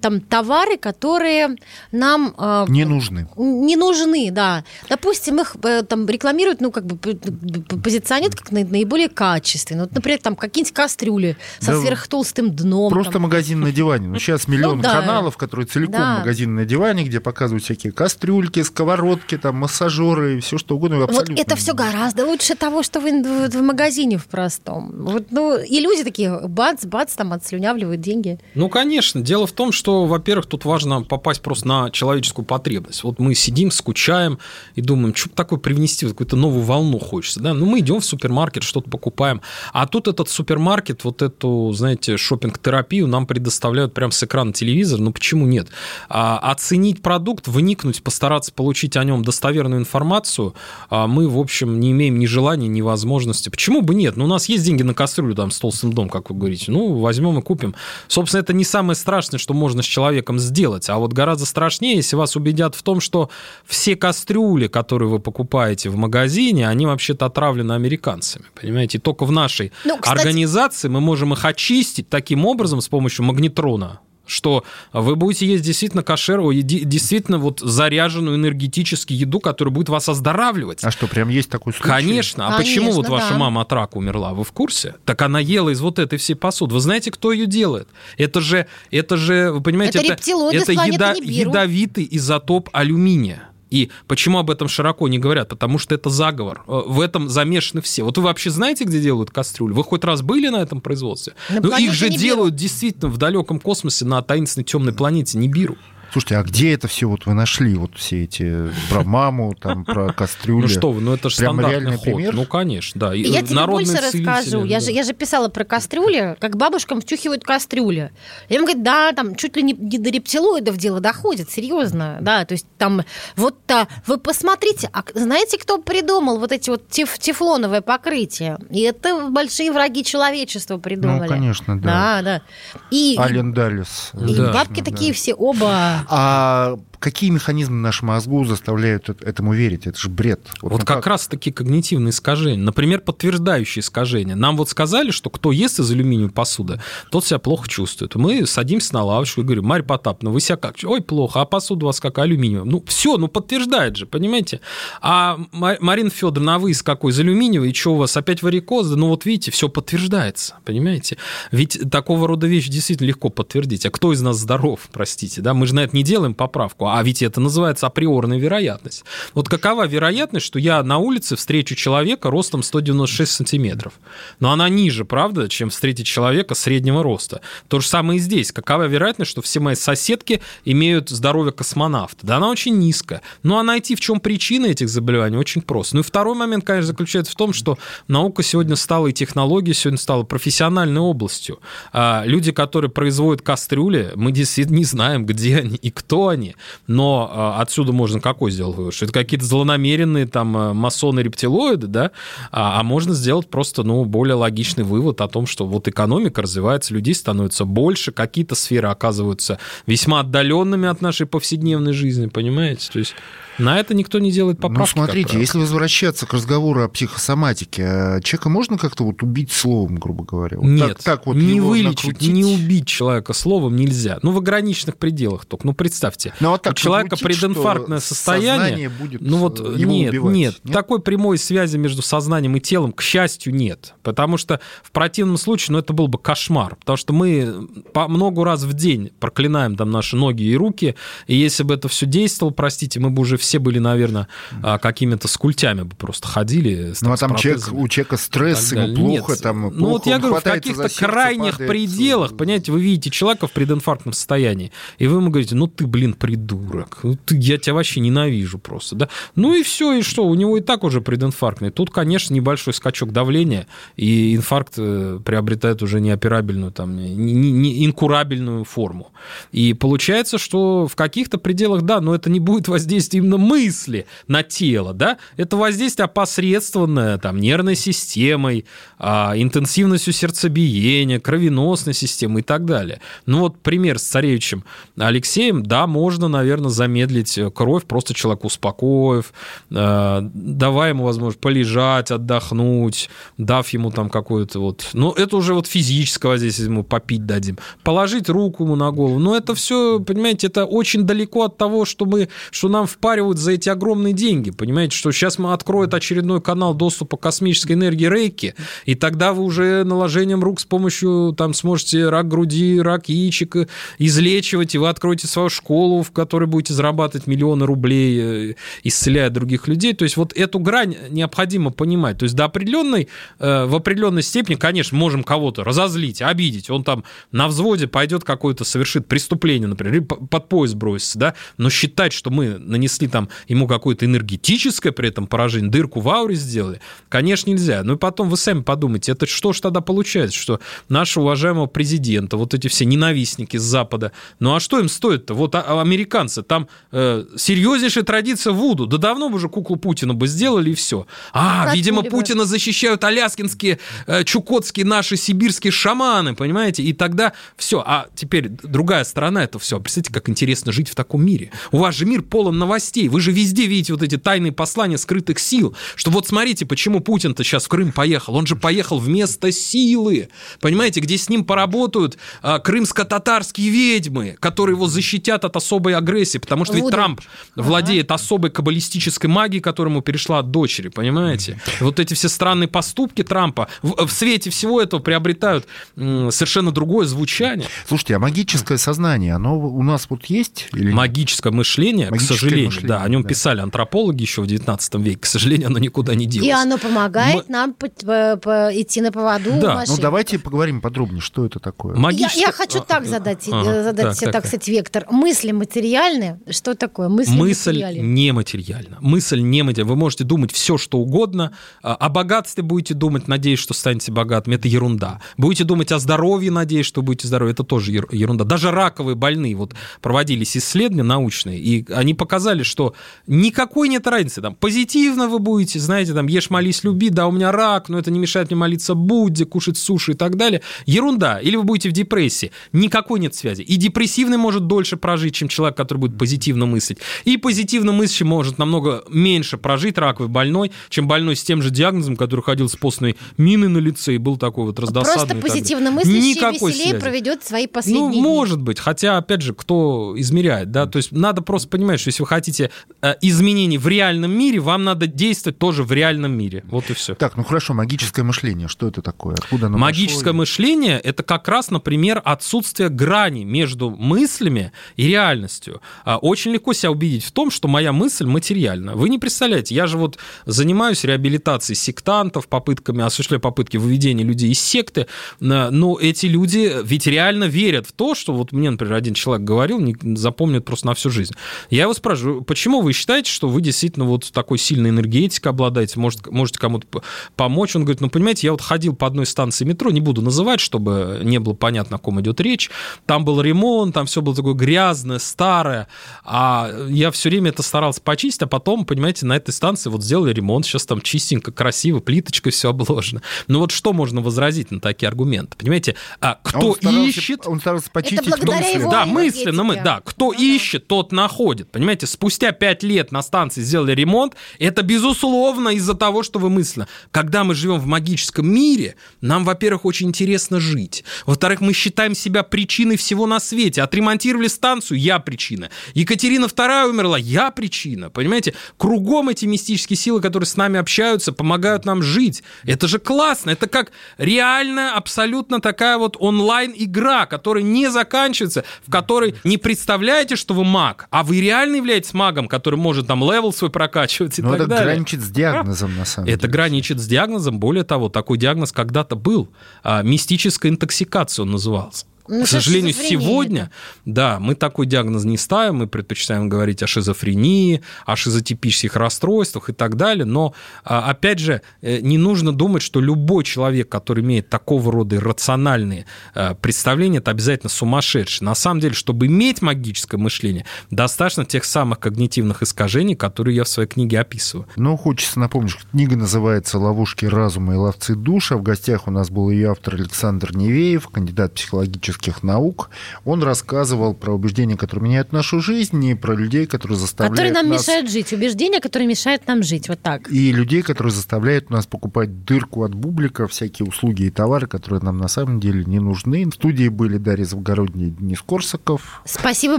там товары, которые нам... Э, не нужны. Не нужны, да. Допустим, их там рекламируют, ну, как бы позиционируют как наиболее качественные. Вот, например, там какие-нибудь кастрюли со да, сверхтолстым дном. Просто там. магазин на диване. Ну, сейчас миллион ну, да. каналов, которые целиком да. магазин на диване, где показывают всякие кастрюльки, сковородки, там, массажеры, все что угодно. Вот это все гораздо лучше того, что вы в, в магазине в простом. Вот, ну, и люди такие, бац, бац, там отслюнявливают деньги. Ну, конечно. Дело в том, что, во-первых, тут важно попасть просто на человеческую потребность. Вот мы сидим, скучаем и думаем, что такое привнести, какую-то новую волну хочется. Да? Ну, мы идем в супермаркет, что-то покупаем. А тут этот супермаркет, вот эту, знаете, шопинг-терапию нам предоставляют прямо с экрана телевизора. Ну, почему нет? А, оценить продукт, вникнуть, постараться получить о нем достоверную информацию, а мы, в общем, не имеем ни желания, ни возможности возможности. Почему бы нет? Ну, у нас есть деньги на кастрюлю там с толстым дом, как вы говорите. Ну, возьмем и купим. Собственно, это не самое страшное, что можно с человеком сделать. А вот гораздо страшнее, если вас убедят в том, что все кастрюли, которые вы покупаете в магазине, они вообще-то отравлены американцами. Понимаете? И только в нашей ну, кстати... организации мы можем их очистить таким образом с помощью магнетрона что вы будете есть действительно кошеру, действительно вот заряженную энергетически еду, которая будет вас оздоравливать. А что, прям есть такой случай? Конечно. А Конечно, почему вот да. ваша мама от рака умерла? Вы в курсе? Так она ела из вот этой всей посуды. Вы знаете, кто ее делает? Это же, это же, вы понимаете, это, это, это еда, ядовитый изотоп алюминия. И почему об этом широко не говорят? Потому что это заговор. Э, в этом замешаны все. Вот вы вообще знаете, где делают кастрюли? Вы хоть раз были на этом производстве? На ну, их же делают действительно в далеком космосе на таинственной темной планете Нибиру. Слушайте, а где это все вот вы нашли, вот все эти про маму, там, про кастрюли? Ну что вы, ну это же стандартный ход. Пример? Ну, конечно, да. Я тебе больше расскажу. Я, же, я же писала про кастрюли, как бабушкам втюхивают кастрюли. И им говорят, да, там чуть ли не, не до рептилоидов дело доходит, серьезно, да, то есть там вот а, вы посмотрите, а знаете, кто придумал вот эти вот теф, тефлоновое покрытие? И это большие враги человечества придумали. Ну, конечно, да. Да, да. И, Ален Даллес. И да. бабки да. такие все оба а какие механизмы в нашем мозгу заставляют этому верить? Это же бред. Вот, вот как, как раз таки когнитивные искажения. Например, подтверждающие искажения. Нам вот сказали, что кто ест из алюминиевой посуды, тот себя плохо чувствует. Мы садимся на лавочку и говорим, Марья Потаповна, вы себя как? Ой, плохо, а посуда у вас как алюминиевая. Ну, все, ну подтверждает же, понимаете? А Марина Федоровна, а вы из какой? Из алюминиевой? И что у вас опять варикоз? Ну вот видите, все подтверждается, понимаете? Ведь такого рода вещи действительно легко подтвердить. А кто из нас здоров, простите, да? Мы же на это не делаем поправку, а ведь это называется априорная вероятность. Вот какова вероятность, что я на улице встречу человека ростом 196 сантиметров? Но она ниже, правда, чем встретить человека среднего роста. То же самое и здесь. Какова вероятность, что все мои соседки имеют здоровье космонавта? Да она очень низкая. Ну а найти в чем причины этих заболеваний очень просто. Ну и второй момент, конечно, заключается в том, что наука сегодня стала и технология сегодня стала профессиональной областью. А люди, которые производят кастрюли, мы действительно не знаем, где они и кто они. Но а, отсюда можно какой сделать вывод? Что это какие-то злонамеренные там э, масоны-рептилоиды, да? А, а можно сделать просто, ну, более логичный вывод о том, что вот экономика развивается, людей становится больше, какие-то сферы оказываются весьма отдаленными от нашей повседневной жизни, понимаете? То есть На это никто не делает ну, поправки. Ну, смотрите, если возвращаться к разговору о психосоматике, э, человека можно как-то вот убить словом, грубо говоря? Вот Нет, так, так вот не вылечить, накрутить? не убить человека словом нельзя. Ну, в ограниченных пределах только. Ну, представьте, ну, а так у человека прединфарктное состояние. Будет ну вот нет, убивать, нет, нет, такой прямой связи между сознанием и телом, к счастью, нет. Потому что в противном случае, ну, это был бы кошмар. Потому что мы по много раз в день проклинаем там наши ноги и руки, и если бы это все действовало, простите, мы бы уже все были, наверное, а, какими-то скультями бы просто ходили. Ну, а там человек, у человека стресс, ему плохо, Нет. там плохо, Ну, вот я говорю, в каких-то крайних падает. пределах, понимаете, вы видите человека в прединфарктном состоянии, и вы ему говорите, ну, ты, блин, придурок, ну, ты, я тебя вообще ненавижу просто, да? Ну, и все, и что, у него и так уже прединфарктный. Тут, конечно, небольшой скачок давления, и инфаркт э, приобретает уже неоперабельную, там, не, не инкурабельную форму. И получается, что в каких-то пределах, да, но это не будет воздействие именно мысли на тело, да, это воздействие опосредствованное там нервной системой, а, интенсивностью сердцебиения, кровеносной системой и так далее. Ну вот пример с царевичем Алексеем, да, можно, наверное, замедлить кровь, просто человека успокоив, э, давая ему возможность полежать, отдохнуть, дав ему там какую-то вот... Ну, это уже вот физического здесь ему попить дадим. Положить руку ему на голову. Но это все, понимаете, это очень далеко от того, что мы, что нам впаривают за эти огромные деньги. Понимаете, что сейчас мы откроют очередной канал доступа к космической энергии Рейки, и тогда вы уже наложением рук с помощью, там, сможете рак груди, рак яичек излечивать, и вы откроете свою школу, в которой будете зарабатывать миллионы рублей, э, исцеляя других людей. То есть вот эту грань необходимо понимать. То есть до определенной, э, в определенной степени, конечно, можем кого-то разозлить, обидеть. Он там на взводе пойдет какое-то, совершит преступление, например, под поезд бросится, да, но считать, что мы нанесли там ему какое-то энергетическое при этом поражение, дырку в ауре сделали, конечно, нельзя. Ну и потом вы сами подумайте, это что ж тогда получается, что нашего уважаемого президента, вот эти все ненавистники с Запада, ну а что им стоит-то? Вот а, а американцы, там э, серьезнейшая традиция Вуду, да давно бы уже куклу Путина бы сделали и все. А, как видимо, Путина защищают аляскинские, э, чукотские наши сибирские шаманы, понимаете? И тогда все. А теперь другая сторона это все. Представьте, как интересно жить в таком мире. У вас же мир полон новостей. Вы же везде видите вот эти тайные послания скрытых сил, что вот смотрите, почему Путин-то сейчас в Крым поехал. Он же поехал вместо силы. Понимаете, где с ним поработают а, крымско-татарские ведьмы, которые его защитят от особой агрессии, потому что ведь Вуду. Трамп владеет особой каббалистической магией, которая ему перешла от дочери, понимаете? Вот эти все странные поступки Трампа в, в свете всего этого приобретают совершенно другое звучание. Слушайте, а магическое сознание, оно у нас вот есть? Или... Магическое мышление, Магическое к сожалению, мышление, да, о нем да. писали антропологи еще в 19 веке, к сожалению, оно никуда не делось. И оно помогает Мы... нам по, по, по, идти на поводу Да, ну давайте поговорим подробнее, что это такое. Магическое... Я, я хочу так задать, ага, задать так, так сказать, вектор. Мысли материальные, что такое? Мысли Мысль нематериальна. Мысль нематериальна. Вы можете думать все, что угодно. А, о богатстве будете думать, надеясь, что станете богатыми. Это ерунда. Будете думать о здоровье, надеясь, что будете здоровы. Это тоже ерунда. Даже раковые больные. Вот проводились исследования научные, и они показали, что никакой нет разницы. Там, позитивно вы будете, знаете, там, ешь, молись, люби, да, у меня рак, но это не мешает мне молиться Будде, кушать суши и так далее. Ерунда. Или вы будете в депрессии. Никакой нет связи. И депрессивный может дольше прожить, чем человек, который будет позитивно мыслить. И позитивно мыслящий может намного меньше прожить раковый больной, чем больной с тем же диагнозом, который ходил с постной мины на лице и был такой вот раздосадный. Просто позитивно мыслящий Никакой веселее связи. проведет свои последние Ну, дни. может быть. Хотя, опять же, кто измеряет, да? То есть надо просто понимать, что если вы хотите э, изменений в реальном мире, вам надо действовать тоже в реальном мире. Вот и все. Так, ну хорошо, магическое мышление, что это такое? Откуда оно Магическое пошло? мышление – это как раз, например, отсутствие грани между мыслями и реальностью. А, очень легко себя убедить в том, что моя мысль материальна. Вы не представляете, я же вот занимаюсь реабилитацией сектантов, попытками, осуществляю попытки выведения людей из секты, но эти люди ведь реально верят в то, что вот мне, например, один человек говорил, запомнит просто на всю жизнь. Я его спрашиваю, почему вы считаете, что вы действительно вот такой сильной энергетикой обладаете, может, можете кому-то помочь? Он говорит, ну, понимаете, я вот ходил по одной станции метро, не буду называть, чтобы не было понятно, о ком идет речь. Там был ремонт, там все было такое грязное, старое, а я все время это старался почистить, а потом, понимаете, на этой станции вот сделали ремонт, сейчас там чистенько, красиво, плиточкой все обложено. Ну вот что можно возразить на такие аргументы? Понимаете, а кто а он старался, ищет... Он старался почистить это благодаря его Да, мысленно мы, да, кто ага. ищет, тот находит. Понимаете, спустя спустя 5 лет на станции сделали ремонт, это, безусловно, из-за того, что вы мысленно. Когда мы живем в магическом мире, нам, во-первых, очень интересно жить. Во-вторых, мы считаем себя причиной всего на свете. Отремонтировали станцию, я причина. Екатерина II умерла, я причина. Понимаете? Кругом эти мистические силы, которые с нами общаются, помогают нам жить. Это же классно. Это как реальная, абсолютно такая вот онлайн-игра, которая не заканчивается, в которой не представляете, что вы маг, а вы реально являетесь магом, который может там level свой прокачивать и Но ну, так это далее. граничит с диагнозом, на самом это деле. Это граничит с диагнозом. Более того, такой диагноз когда-то был. А, мистическая интоксикация он назывался. Ну, К сожалению, сегодня, да, мы такой диагноз не ставим, мы предпочитаем говорить о шизофрении, о шизотипических расстройствах и так далее, но, а, опять же, э, не нужно думать, что любой человек, который имеет такого рода иррациональные э, представления, это обязательно сумасшедший. На самом деле, чтобы иметь магическое мышление, достаточно тех самых когнитивных искажений, которые я в своей книге описываю. Но хочется напомнить, что книга называется «Ловушки разума и ловцы душа». В гостях у нас был ее автор Александр Невеев, кандидат психологических философских наук. Он рассказывал про убеждения, которые меняют нашу жизнь, и про людей, которые заставляют Которые нам нас... мешают жить. Убеждения, которые мешают нам жить. Вот так. И людей, которые заставляют нас покупать дырку от бублика, всякие услуги и товары, которые нам на самом деле не нужны. В студии были Дарья Завгородняя и Денис Корсаков. Спасибо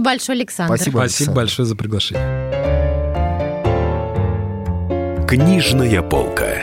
большое, Александр. Спасибо, Спасибо Александр. большое за приглашение. Книжная полка.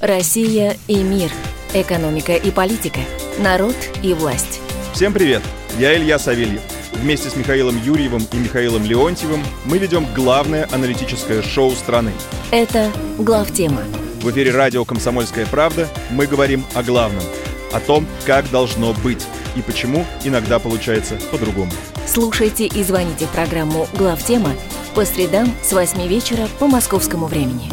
Россия и мир – Экономика и политика. Народ и власть. Всем привет! Я Илья Савельев. Вместе с Михаилом Юрьевым и Михаилом Леонтьевым мы ведем главное аналитическое шоу страны. Это «Главтема». В эфире радио «Комсомольская правда» мы говорим о главном. О том, как должно быть и почему иногда получается по-другому. Слушайте и звоните в программу «Главтема» по средам с 8 вечера по московскому времени.